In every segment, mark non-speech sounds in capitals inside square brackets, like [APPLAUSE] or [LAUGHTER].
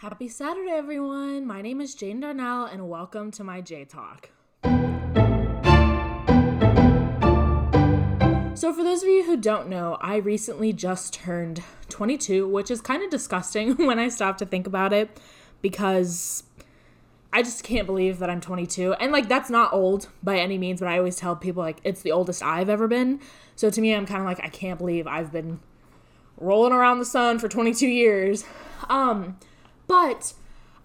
Happy Saturday, everyone. My name is Jane Darnell, and welcome to my J Talk. So, for those of you who don't know, I recently just turned 22, which is kind of disgusting [LAUGHS] when I stop to think about it because I just can't believe that I'm 22. And like, that's not old by any means, but I always tell people like it's the oldest I've ever been. So, to me, I'm kind of like, I can't believe I've been rolling around the sun for 22 years. Um, but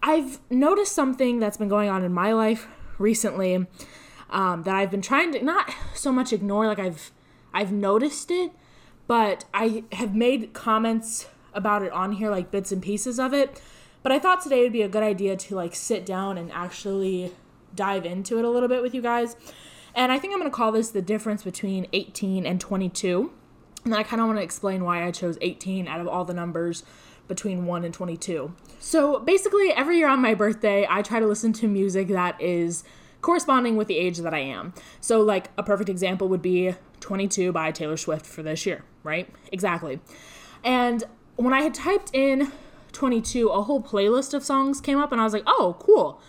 I've noticed something that's been going on in my life recently um, that I've been trying to not so much ignore, like I've I've noticed it, but I have made comments about it on here, like bits and pieces of it. But I thought today would be a good idea to like sit down and actually dive into it a little bit with you guys. And I think I'm going to call this the difference between 18 and 22. And I kind of want to explain why I chose 18 out of all the numbers between 1 and 22. So basically, every year on my birthday, I try to listen to music that is corresponding with the age that I am. So, like, a perfect example would be 22 by Taylor Swift for this year, right? Exactly. And when I had typed in 22, a whole playlist of songs came up, and I was like, oh, cool.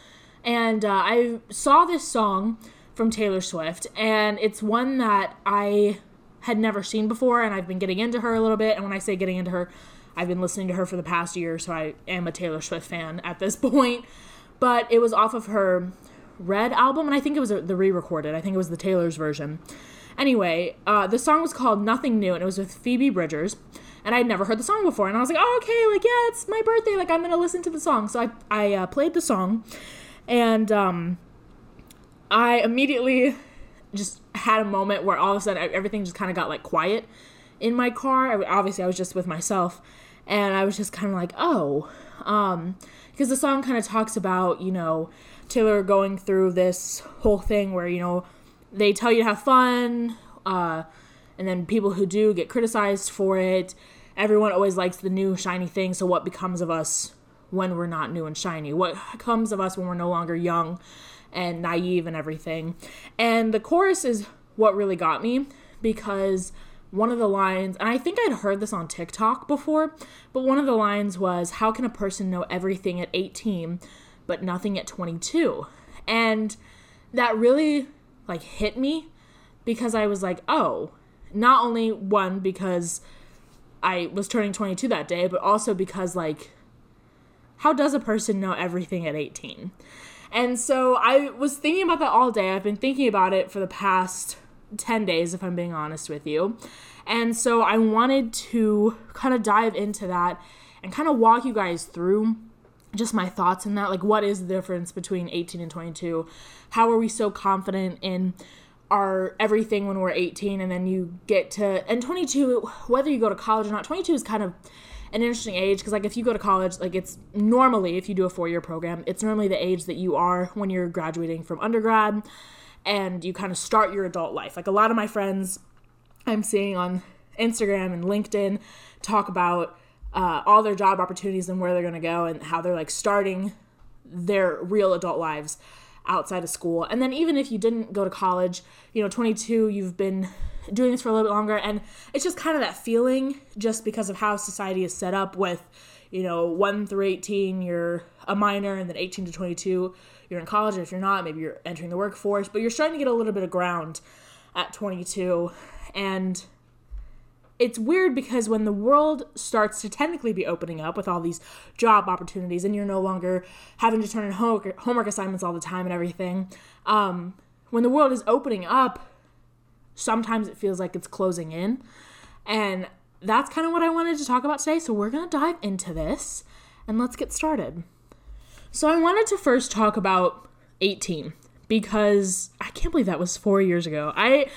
And uh, I saw this song from Taylor Swift, and it's one that I had never seen before, and I've been getting into her a little bit. And when I say getting into her, I've been listening to her for the past year, so I am a Taylor Swift fan at this [LAUGHS] point. But it was off of her Red album, and I think it was the re recorded. I think it was the Taylor's version. Anyway, uh, the song was called Nothing New, and it was with Phoebe Bridgers. And I'd never heard the song before, and I was like, oh, okay, like, yeah, it's my birthday, like, I'm gonna listen to the song. So I, I uh, played the song, and um, I immediately just had a moment where all of a sudden everything just kind of got like quiet in my car. I, obviously, I was just with myself, and I was just kind of like, oh, um, because the song kind of talks about you know Taylor going through this whole thing where you know they tell you to have fun, uh, and then people who do get criticized for it. Everyone always likes the new shiny thing. So what becomes of us when we're not new and shiny? What comes of us when we're no longer young and naive and everything? And the chorus is what really got me because one of the lines, and I think I'd heard this on TikTok before, but one of the lines was, How can a person know everything at 18 but nothing at 22? And that really like hit me because I was like, Oh, not only one, because I was turning 22 that day, but also because like, how does a person know everything at 18? And so I was thinking about that all day. I've been thinking about it for the past 10 days, if I'm being honest with you. And so I wanted to kind of dive into that and kind of walk you guys through just my thoughts in that. Like, what is the difference between 18 and 22? How are we so confident in our everything when we're 18 and then you get to, and 22, whether you go to college or not, 22 is kind of an interesting age because like if you go to college like it's normally if you do a four year program it's normally the age that you are when you're graduating from undergrad and you kind of start your adult life. Like a lot of my friends I'm seeing on Instagram and LinkedIn talk about uh, all their job opportunities and where they're going to go and how they're like starting their real adult lives outside of school. And then even if you didn't go to college, you know, 22, you've been doing this for a little bit longer and it's just kind of that feeling just because of how society is set up with, you know, 1 through 18, you're a minor and then 18 to 22 you're in college, if you're not, maybe you're entering the workforce, but you're starting to get a little bit of ground at 22. And it's weird because when the world starts to technically be opening up with all these job opportunities and you're no longer having to turn in homework, homework assignments all the time and everything, um, when the world is opening up, sometimes it feels like it's closing in. And that's kind of what I wanted to talk about today. So we're going to dive into this and let's get started. So I wanted to first talk about 18 because I can't believe that was four years ago. I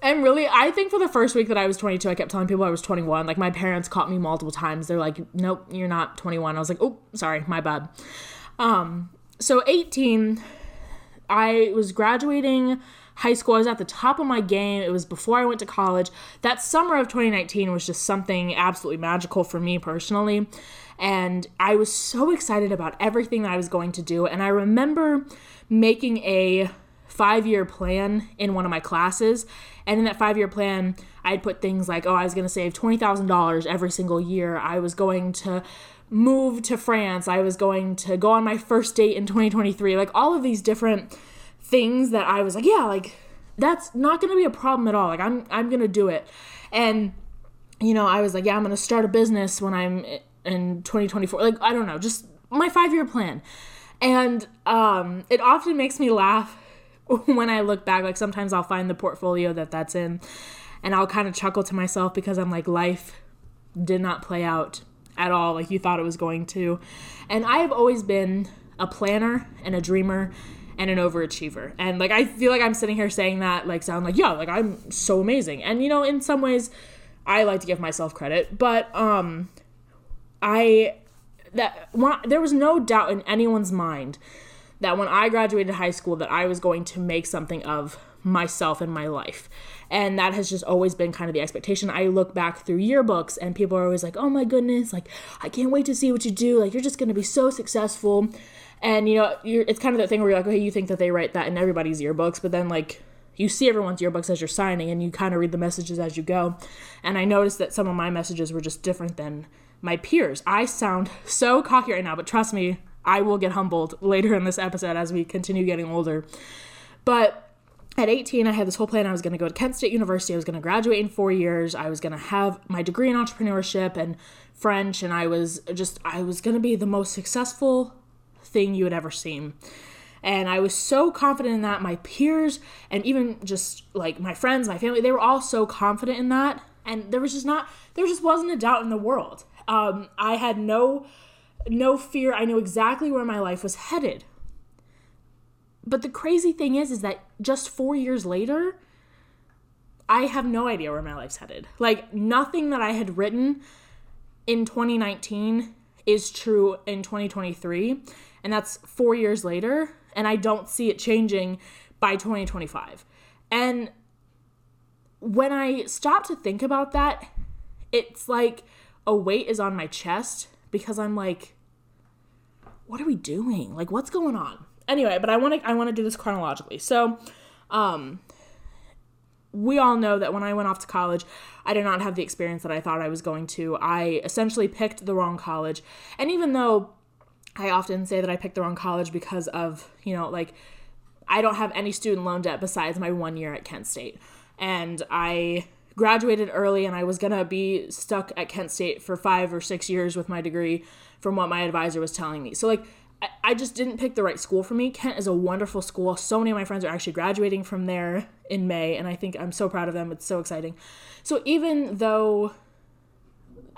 am really, I think for the first week that I was 22, I kept telling people I was 21. Like my parents caught me multiple times. They're like, nope, you're not 21. I was like, oh, sorry, my bad. Um, so 18, I was graduating high school. I was at the top of my game. It was before I went to college. That summer of 2019 was just something absolutely magical for me personally. And I was so excited about everything that I was going to do. And I remember making a five year plan in one of my classes. And in that five year plan, I'd put things like, oh, I was going to save $20,000 every single year. I was going to move to France. I was going to go on my first date in 2023. Like all of these different things that I was like, yeah, like that's not going to be a problem at all. Like I'm I'm going to do it. And you know, I was like, yeah, I'm going to start a business when I'm in 2024. Like I don't know, just my 5-year plan. And um it often makes me laugh [LAUGHS] when I look back. Like sometimes I'll find the portfolio that that's in and I'll kind of chuckle to myself because I'm like life did not play out at all like you thought it was going to. And I have always been a planner and a dreamer and an overachiever. And like I feel like I'm sitting here saying that like sound like yeah, like I'm so amazing. And you know, in some ways I like to give myself credit, but um I that there was no doubt in anyone's mind that when I graduated high school that I was going to make something of myself in my life. And that has just always been kind of the expectation. I look back through yearbooks and people are always like, "Oh my goodness, like I can't wait to see what you do. Like you're just going to be so successful." And you know, it's kind of that thing where you're like, "Okay, you think that they write that in everybody's yearbooks, but then like you see everyone's yearbooks as you're signing and you kind of read the messages as you go." And I noticed that some of my messages were just different than my peers. I sound so cocky right now, but trust me, I will get humbled later in this episode as we continue getting older. But at 18, I had this whole plan. I was going to go to Kent State University. I was going to graduate in four years. I was going to have my degree in entrepreneurship and French. And I was just, I was going to be the most successful thing you had ever seen. And I was so confident in that. My peers and even just like my friends, my family, they were all so confident in that. And there was just not, there just wasn't a doubt in the world. Um, I had no, no fear. I knew exactly where my life was headed. But the crazy thing is, is that just four years later, I have no idea where my life's headed. Like, nothing that I had written in 2019 is true in 2023. And that's four years later. And I don't see it changing by 2025. And when I stop to think about that, it's like a weight is on my chest because I'm like, what are we doing? Like, what's going on? anyway, but I want to I want to do this chronologically. So, um, we all know that when I went off to college, I did not have the experience that I thought I was going to. I essentially picked the wrong college, and even though I often say that I picked the wrong college because of you know like I don't have any student loan debt besides my one year at Kent State, and I graduated early and I was gonna be stuck at Kent State for five or six years with my degree from what my advisor was telling me. So like I, just didn't pick the right school for me. Kent is a wonderful school. So many of my friends are actually graduating from there in May, and I think I'm so proud of them. It's so exciting. So even though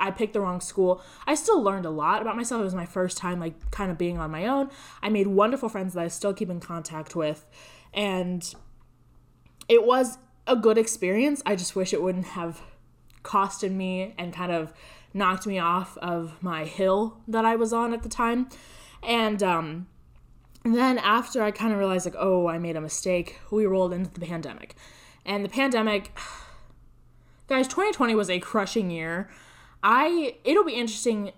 I picked the wrong school, I still learned a lot about myself. It was my first time, like, kind of being on my own. I made wonderful friends that I still keep in contact with, and it was a good experience. I just wish it wouldn't have costed me and kind of knocked me off of my hill that I was on at the time. And um, then after I kind of realized, like, oh, I made a mistake, we rolled into the pandemic. And the pandemic, [SIGHS] guys, 2020 was a crushing year. I, it'll be interesting,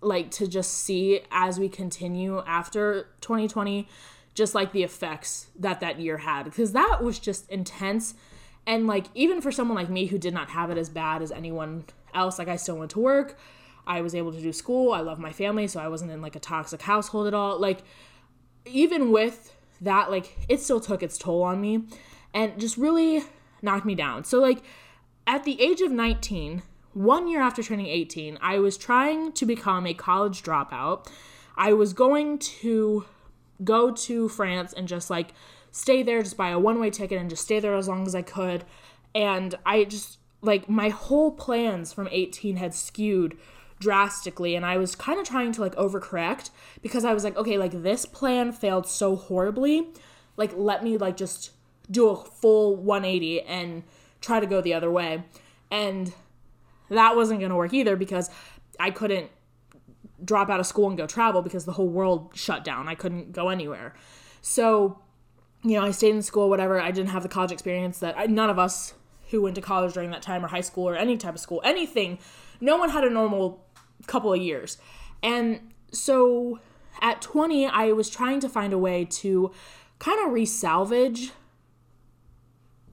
like, to just see as we continue after 2020, just like the effects that that year had, because that was just intense. And, like, even for someone like me who did not have it as bad as anyone else, like, I still went to work. I was able to do school. I love my family, so I wasn't in like a toxic household at all. Like even with that, like it still took its toll on me and just really knocked me down. So like at the age of 19, one year after turning 18, I was trying to become a college dropout. I was going to go to France and just like stay there, just buy a one way ticket and just stay there as long as I could. And I just like my whole plans from 18 had skewed drastically and I was kind of trying to like overcorrect because I was like, okay, like this plan failed so horribly. Like let me like just do a full 180 and try to go the other way. And that wasn't going to work either because I couldn't drop out of school and go travel because the whole world shut down. I couldn't go anywhere. So, you know, I stayed in school, whatever. I didn't have the college experience that I, none of us who went to college during that time or high school or any type of school, anything, no one had a normal couple of years. And so at 20, I was trying to find a way to kind of resalvage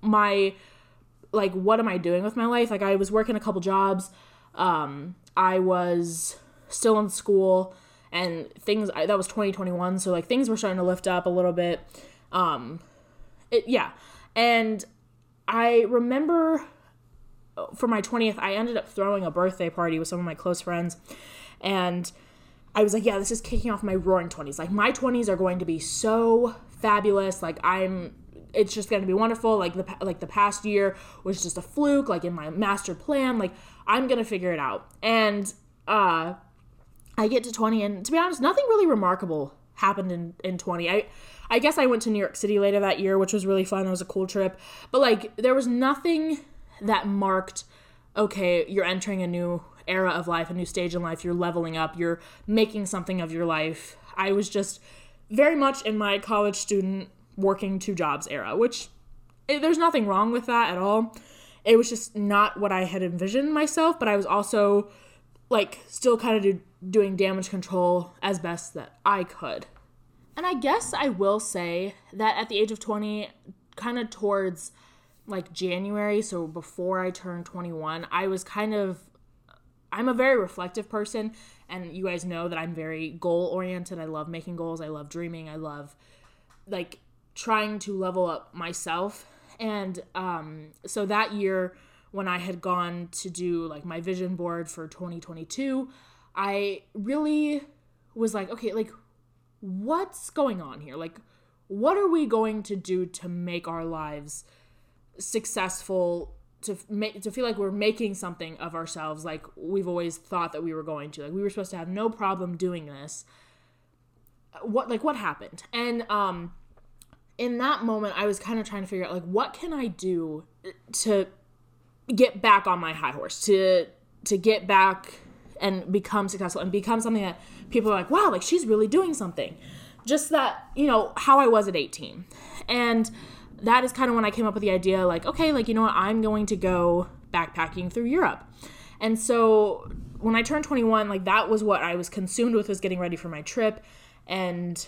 my like what am I doing with my life? Like I was working a couple jobs. Um I was still in school and things I, that was 2021 so like things were starting to lift up a little bit. Um it, yeah. And i remember uh, for my 20th i ended up throwing a birthday party with some of my close friends. And i was like yeah this is kicking off my roaring 20s like my 20s are going to be so fabulous. Like i'm it's just going to be wonderful like the like the past year was just a fluke like in my master plan like i'm going to figure it out and uh I get to 20 and to be honest, nothing really remarkable happened in, in 20. I I guess I went to New York City later that year, which was really fun. It was a cool trip. But like there was nothing that marked okay, you're entering a new era of life, a new stage in life, you're leveling up, you're making something of your life. I was just very much in my college student working two jobs era, which it, eh, there's nothing wrong with that at all. It was just not what I had envisioned myself, but I was also like still kind of do, doing damage control as best that I could. And I guess I will say that at the age of 20, kind of towards like January, so before I turned 21, I was kind of I'm a very reflective person and you guys know that I'm very goal oriented. I love making goals. I love dreaming. I love like trying to level up myself. And um so that year when I had gone to do like my vision board for 2022, I really was like, okay, like what's going on here? Like what are we going to do to make our lives successful to make to feel like we're making something of ourselves like we've always thought that we were going to. Like we were supposed to have no problem doing this. What like what happened? And um in that moment I was kind of trying to figure out like what can I do to get back on my high horse to to get back and become successful and become something that people are like wow like she's really doing something. Just that you know how i was at 18 and that is kind of when i came up with the idea like okay like you know what? I'm going to go backpacking through europe. And so when i turned 21 like that was what i was consumed with was getting ready for my trip. And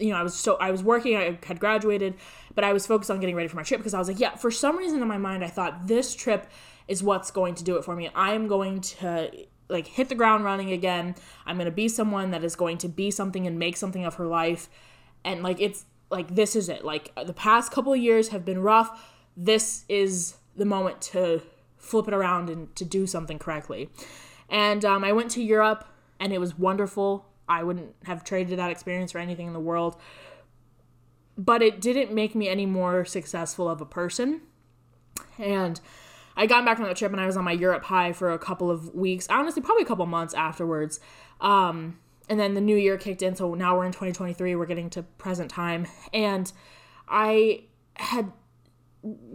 you know, I was so I was working, I had graduated, but I was focused on getting ready for my trip because I was like, yeah, for some reason in my mind I thought this trip is what's going to do it for me. I am going to like hit the ground running again. I'm going to be someone that is going to be something and make something of her life. And like it's like this is it. Like the past couple of years have been rough. This is the moment to flip it around and to do something correctly. And um, I went to Europe and it was wonderful. I wouldn't have traded that experience for anything in the world. But it didn't make me any more successful of a person. And I got back from that trip and I was on my Europe high for a couple of weeks. Honestly, probably a couple months afterwards. Um, and then the new year kicked in, so now we're in 2023. We're getting to present time, and I had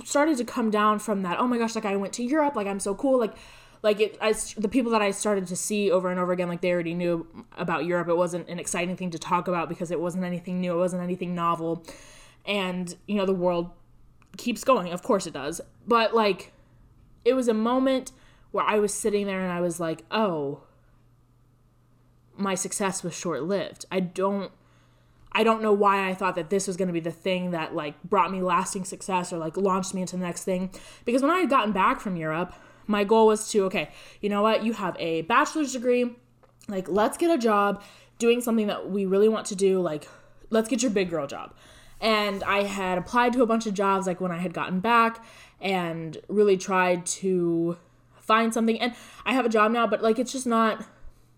started to come down from that. Oh my gosh, like I went to Europe, like I'm so cool, like like it I, the people that i started to see over and over again like they already knew about europe. It wasn't an exciting thing to talk about because it wasn't anything new. It wasn't anything novel. And you know the world keeps going. Of course it does. But like it was a moment where i was sitting there and i was like oh my success was short-lived. I don't I don't know why I thought that this was going to be the thing that like brought me lasting success or like launched me into the next thing. Because when I had gotten back from Europe, my goal was to, okay, you know what? You have a bachelor's degree. Like, let's get a job doing something that we really want to do. Like, let's get your big girl job. And I had applied to a bunch of jobs like when I had gotten back and really tried to find something. And I have a job now, but like, it's just not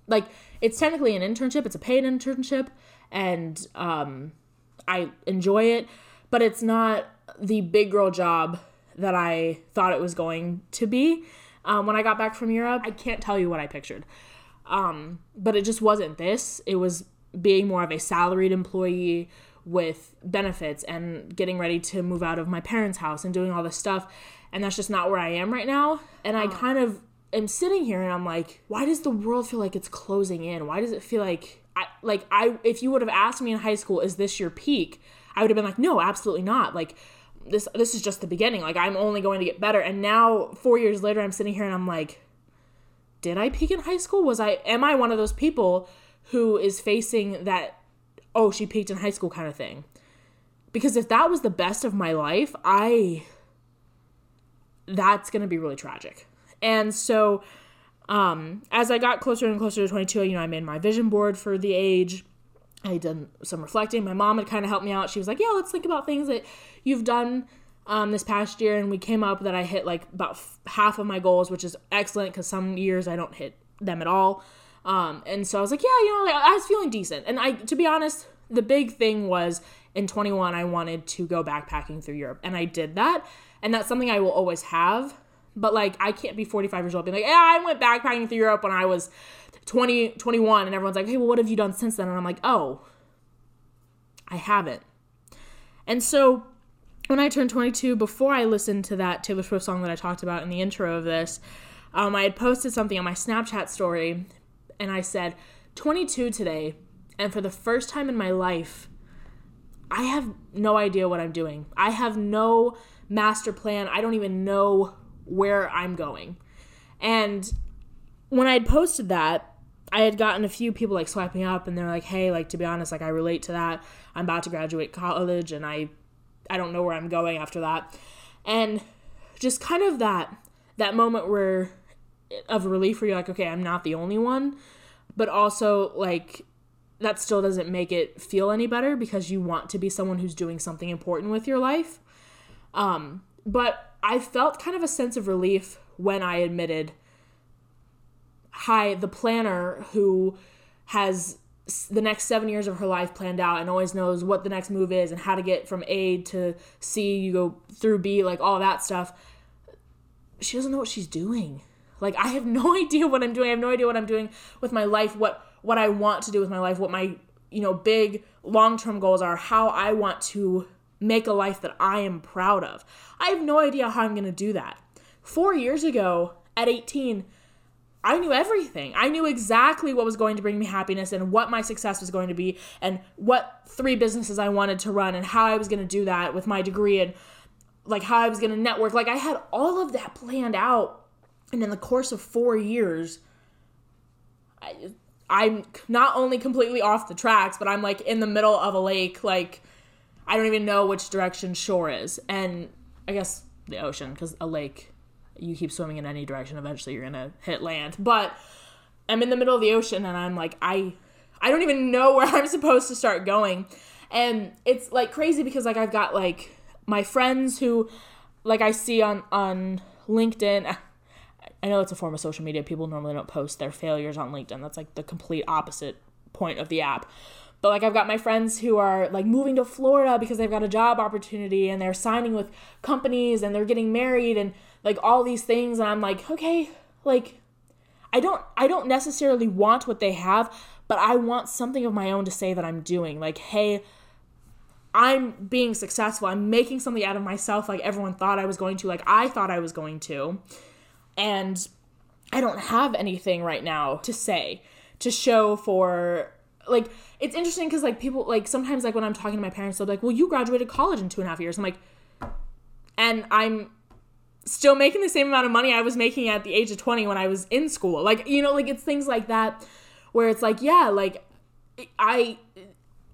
like it's technically an internship, it's a paid internship. And um, I enjoy it, but it's not the big girl job that I thought it was going to be. Um, when I got back from Europe, I can't tell you what I pictured. Um, but it just wasn't this. It was being more of a salaried employee with benefits and getting ready to move out of my parents' house and doing all this stuff. And that's just not where I am right now. And I kind of am sitting here and I'm like, why does the world feel like it's closing in? Why does it feel like I like I if you would have asked me in high school, is this your peak? I would have been like, no, absolutely not. Like this this is just the beginning. Like I'm only going to get better. And now 4 years later I'm sitting here and I'm like did I peak in high school? Was I am I one of those people who is facing that oh, she peaked in high school kind of thing? Because if that was the best of my life, I that's going to be really tragic. And so Um, as I got closer and closer to 22, you know, I made my vision board for the age. I did some reflecting. My mom had kind of helped me out. She was like, "Yeah, let's think about things that you've done um, this past year," and we came up that I hit like about f- half of my goals, which is excellent because some years I don't hit them at all. Um, and so I was like, "Yeah, you know, like, I was feeling decent." And I, to be honest, the big thing was in 21, I wanted to go backpacking through Europe, and I did that, and that's something I will always have. But like, I can't be 45 years old being like, "Yeah, I went backpacking through Europe when I was 20, 21," and everyone's like, "Hey, well, what have you done since then?" And I'm like, "Oh." I haven't. And so when I turned 22, before I listened to that Taylor Swift song that I talked about in the intro of this, um, I had posted something on my Snapchat story and I said, 22 today, and for the first time in my life, I have no idea what I'm doing. I have no master plan. I don't even know where I'm going. And when I had posted that, I had gotten a few people like swiping up and they're like, "Hey, like to be honest, like I relate to that. I'm about to graduate college and I I don't know where I'm going after that." And just kind of that that moment where of relief where you're like, "Okay, I'm not the only one." But also like that still doesn't make it feel any better because you want to be someone who's doing something important with your life. Um, but I felt kind of a sense of relief when I admitted hi the planner who has the next seven years of her life planned out and always knows what the next move is and how to get from A to C, you go through B, like all that stuff. She doesn't know what she's doing. Like I have [LAUGHS] no idea what I'm doing. I have no idea what I'm doing with my life, what what I want to do with my life, what my, you know, big long-term goals are, how I want to make a life that I am proud of. I have no idea how I'm going to do that. 4 years ago at 18, I knew everything. I knew exactly what was going to bring me happiness and what my success was going to be and what three businesses I wanted to run and how I was going to do that with my degree and like how I was going to network. Like I had all of that planned out. And in the course of 4 years I, I'm not only completely off the tracks, but I'm like in the middle of a lake like I don't even know which direction shore is. And I guess the ocean cuz a lake you keep swimming in any direction, eventually you're gonna hit land. But I'm in the middle of the ocean and I'm like, I I don't even know [LAUGHS] where I'm supposed to start going. And it's like crazy because like I've got like my friends who like I see on on LinkedIn. [LAUGHS] I know it's a form of social media. People normally don't post their failures on LinkedIn. That's like the complete opposite point of the app. But like I've got my friends who are like moving to Florida because they've got a job opportunity and they're signing with companies and they're getting married and like all these things and I'm like, okay, like I don't I don't necessarily want what they have, but I want something of my own to say that I'm doing. Like, hey, I'm being successful. I'm making something out of myself like everyone thought I was going to, like I thought I was going to. And I don't have anything right now to say to show for like it's interesting because like people like sometimes like when I'm talking to my parents, they'll be like, Well, you graduated college in two and a half years. I'm like and I'm still making the same amount of money I was making at the age of 20 when I was in school. Like, you know, like it's things like that where it's like, yeah, like I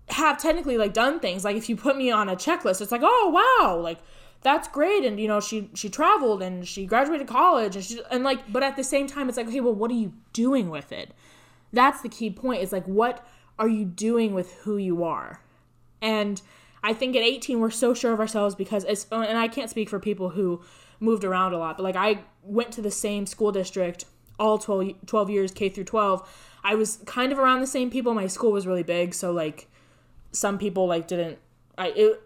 have technically like done things. Like if you put me on a checklist, it's like, "Oh, wow, like that's great." And you know, she she traveled and she graduated college and she and like but at the same time it's like, "Okay, well, what are you doing with it?" That's the key point. It's like what are you doing with who you are? And I think at 18 we're so sure of ourselves because it's and I can't speak for people who moved around a lot. But like I went to the same school district all 12, 12 years, K through 12. I was kind of around the same people. My school was really big, so like some people like didn't I it,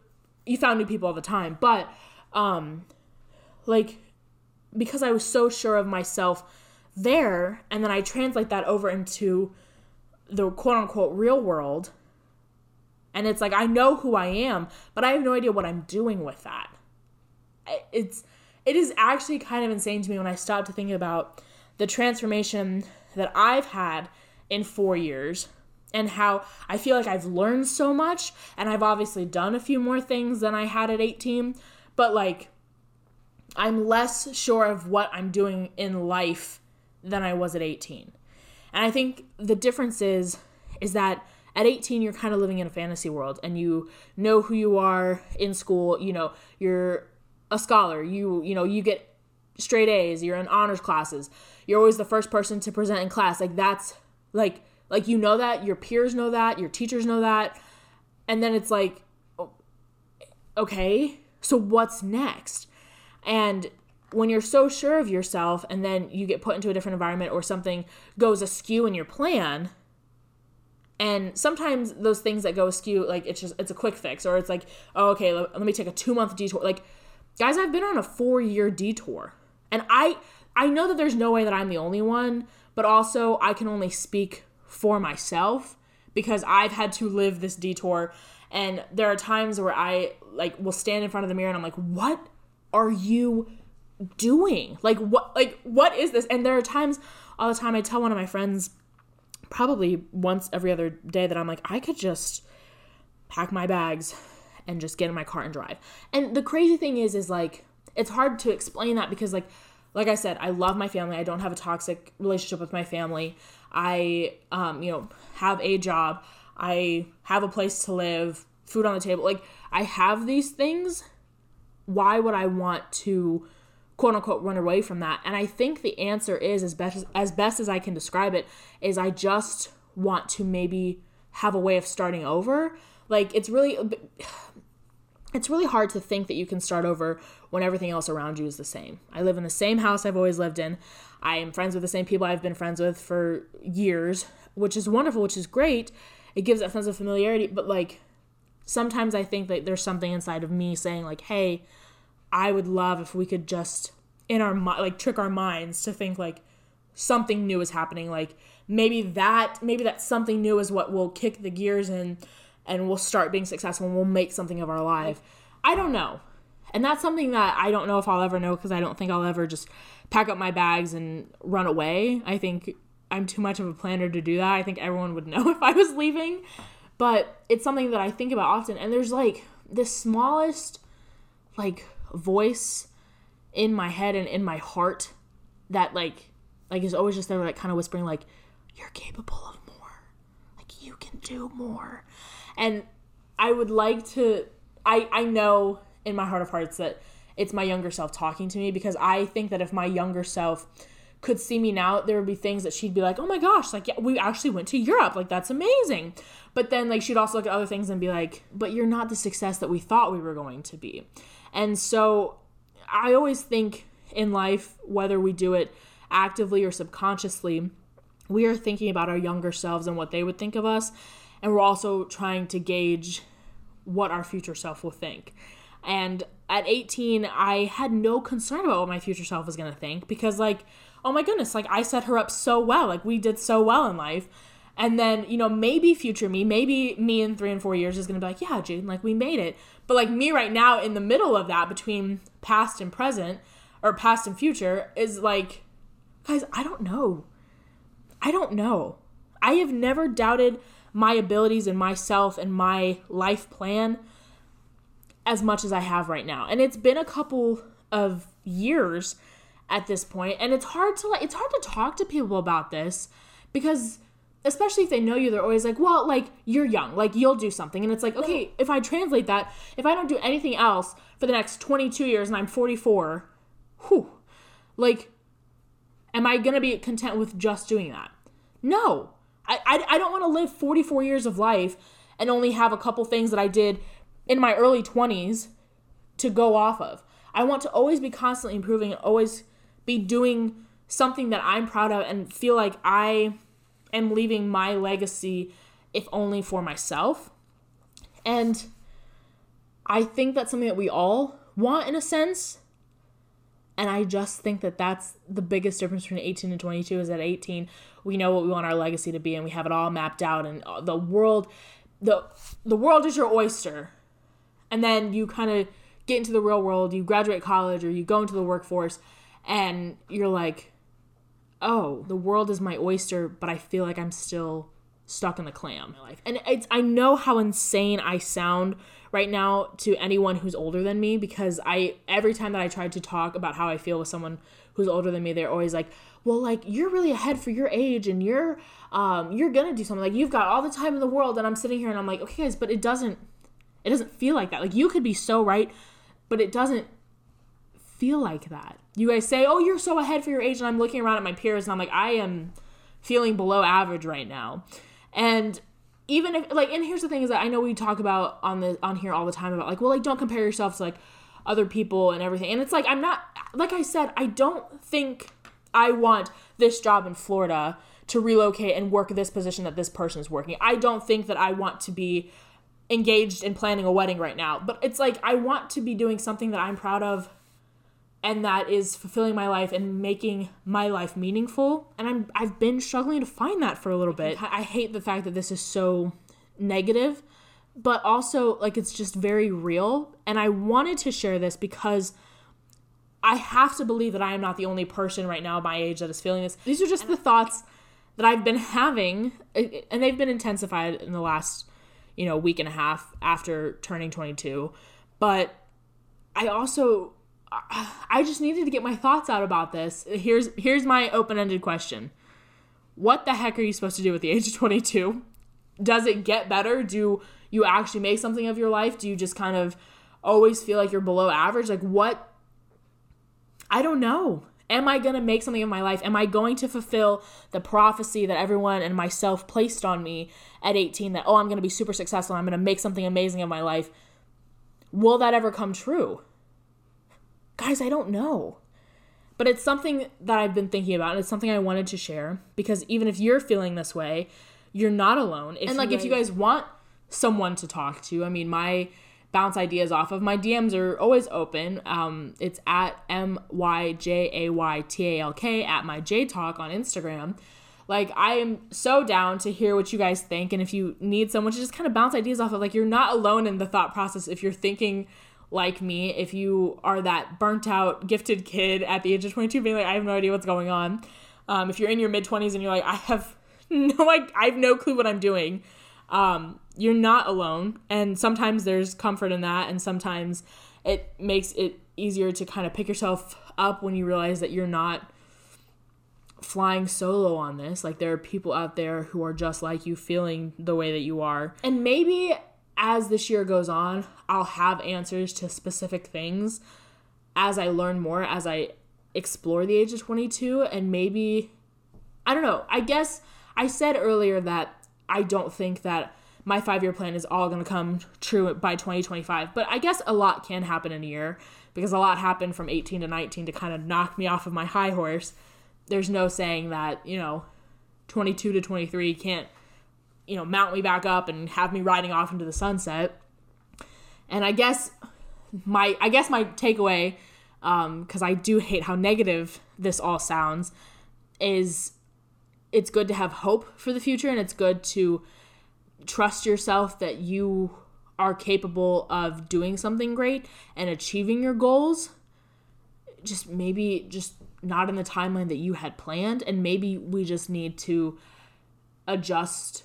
you found new people all the time, but um like because I was so sure of myself there and then I translate that over into the quote unquote real world and it's like I know who I am, but I have no idea what I'm doing with that. It's it is actually kind of insane to me when I stop to think about the transformation that I've had in four years and how I feel like I've learned so much and I've obviously done a few more things than I had at 18, but like I'm less sure of what I'm doing in life than I was at 18. And I think the difference is is that at 18 you're kind of living in a fantasy world and you know who you are in school, you know, you're a scholar. You you know you get straight A's. You're in honors classes. you're always the first person to present in class. Like that's like like you know that, your peers know that, your teachers know that. And then it's like oh, okay, so what's next? And when you're so sure of yourself and then you get put into a different environment or something goes askew in your plan, and sometimes those things that go askew, like it's just it's a quick fix, or it's like, oh, okay, let, let me take a two month detour. Like, guys, I've been on a four year detour, and I I know that there's no way that I'm the only one, but also I can only speak for myself because I've had to live this detour, and there are times where I like will stand in front of the mirror and I'm like, what are you doing? Like what like what is this? And there are times all the time I tell one of my friends probably once every other day that I'm like, I could just pack my bags and just get in my car and drive. And the crazy thing is, is like, it's hard to explain that because, like, like I said, I love my family. I don't have a toxic relationship with my family. I, um, you know, have a job. I have a place to live, food on the table. Like, I have these things. Why would I want to quote unquote run away from that. And I think the answer is as best as, best as I can describe it is I just want to maybe have a way of starting over. Like it's really [SIGHS] it's really hard to think that you can start over when everything else around you is the same. I live in the same house I've always lived in. I am friends with the same people I've been friends with for years, which is wonderful, which is great. It gives that sense of familiarity, but like sometimes I think that there's something inside of me saying like, "Hey, I would love if we could just in our like trick our minds to think like something new is happening like maybe that maybe that something new is what will kick the gears and and we'll start being successful and we'll make something of our life. I don't know. And that's something that I don't know if I'll ever know because I don't think I'll ever just pack up my bags and run away. I think I'm too much of a planner to do that. I think everyone would [LAUGHS] know if I was leaving. But it's something that I think about often. And there's like the smallest like voice in my head and in my heart that like like is always just there like kind of whispering like you're capable of more. Like you can do more. And i would like to i i know in my heart of hearts that it's my younger self talking to me because i think that if my younger self could see me now there would be things that she'd be like oh my gosh like yeah, we actually went to europe. Like that's amazing. But then like she'd also look at other things and be like but you're not the success that we thought we were going to be and so I always think in life, whether we do it actively or subconsciously, we are thinking about our younger selves and what they would think of us. And we're also trying to gauge what our future self will think. And at 18, I had no concern about what my future self was going to think because, like, oh my goodness, like, I set her up so well. Like, we did so well in life. And then, you know, maybe future me, maybe me in three and four years is going to be like, yeah, Jane, like we made it. But like me right now in the middle of that between past and present or past and future is like, guys, I don't know. I don't know. I have never doubted my abilities and myself and my life plan as much as I have right now. And it's been a couple of years at this point and it's hard to like it's hard to talk to people about this because especially if they know you, they're always like, well, like, you're young, like, you'll do something. And it's like, okay, if I translate that, if I don't do anything else for the next 22 years and I'm 44, whew, like, am I gonna be content with just doing that? No. I, I, I don't wanna live 44 years of life and only have a couple things that I did in my early 20s to go off of. I want to always be constantly improving, always be doing something that I'm proud of and feel like I am leaving my legacy, if only for myself. And I think that's something that we all want in a sense. And I just think that that's the biggest difference between 18 and 22 is at 18, we know what we want our legacy to be and we have it all mapped out and uh, the world the the world is your oyster. And then you kind of get into the real world, you graduate college or you go into the workforce and you're like, oh, the world is my oyster, but I feel like I'm still stuck in the clam. Life. And it's I know how insane I sound right now to anyone who's older than me because I every time that I try to talk about how I feel with someone who's older than me, they're always like, "Well, like you're really ahead for your age and you're um you're going to do something. Like you've got all the time in the world." And I'm sitting here and I'm like, "Okay, guys, but it doesn't it doesn't feel like that. Like you could be so right, but it doesn't feel like that. You guys say, "Oh, you're so ahead for your age," and I'm looking around at my peers and I'm like, I am feeling below average right now. And even if like, and here's the thing is that I know we talk about on the on here all the time about like, well, like don't compare yourself to like other people and everything. And it's like I'm not like I said, I don't think I want this job in Florida to relocate and work this position that this person is working. I don't think that I want to be engaged in planning a wedding right now. But it's like I want to be doing something that I'm proud of and that is fulfilling my life and making my life meaningful. And I'm I've been struggling to find that for a little bit. I hate the fact that this is so negative, but also like it's just very real. And I wanted to share this because I have to believe that I am not the only person right now my age that is feeling this. These are just the thoughts that I've been having, and they've been intensified in the last, you know, week and a half after turning 22. But I also, I just needed to get my thoughts out about this. Here's here's my open-ended question: What the heck are you supposed to do at the age of 22? Does it get better? Do you actually make something of your life? Do you just kind of always feel like you're below average? Like what? I don't know. Am I going to make something of my life? Am I going to fulfill the prophecy that everyone and myself placed on me at 18 that, oh, I'm going to be super successful, I'm going to make something amazing of my life? Will that ever come true? Guys, I don't know. But it's something that I've been thinking about, and it's something I wanted to share because even if you're feeling this way, you're not alone. If and like, if you guys want someone to talk to, I mean, my bounce ideas off of. My DMs are always open. Um, it's at M Y J A Y T A L K at my J Talk on Instagram. Like, I am so down to hear what you guys think. And if you need someone to just kind of bounce ideas off of, like, you're not alone in the thought process if you're thinking like me, if you are that burnt out, gifted kid at the age of 22 being like, I have no idea what's going on. Um, if you're in your mid 20s and you're like, I have [LAUGHS] no, I, I have no clue what I'm doing. Um, you're not alone and sometimes there's comfort in that and sometimes it makes it easier to kind of pick yourself up when you realize that you're not flying solo on this like there are people out there who are just like you feeling the way that you are and maybe as this year goes on I'll have answers to specific things as I learn more as I explore the age of 22 and maybe I don't know I guess I said earlier that I don't think that my five year plan is all going to come true by 2025. But I guess a lot can happen in a year because a lot happened from 18 to 19 to kind of knock me off of my high horse. There's no saying that, you know, 22 to 23 can't, you know, mount me back up and have me riding off into the sunset. And I guess my I guess my takeaway because um, I do hate how negative this all sounds is it's good to have hope for the future and it's good to trust yourself that you are capable of doing something great and achieving your goals just maybe just not in the timeline that you had planned and maybe we just need to adjust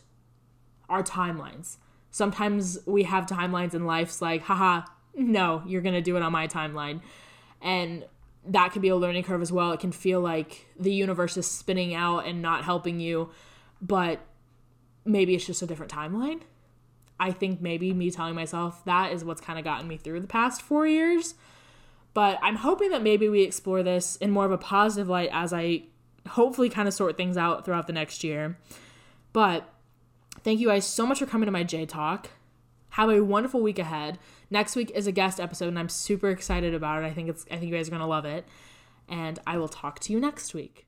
our timelines sometimes we have timelines in life's like haha no you're gonna do it on my timeline and that can be a learning curve as well it can feel like the universe is spinning out and not helping you but maybe it's just a different timeline. I think maybe me telling myself that is what's kind of gotten me through the past four years. But I'm hoping that maybe we explore this in more of a positive light as I hopefully kind of sort things out throughout the next year. But thank you guys so much for coming to my J Talk. Have a wonderful week ahead. Next week is a guest episode, and I'm super excited about it. I think it's I think you guys are gonna love it. And I will talk to you next week.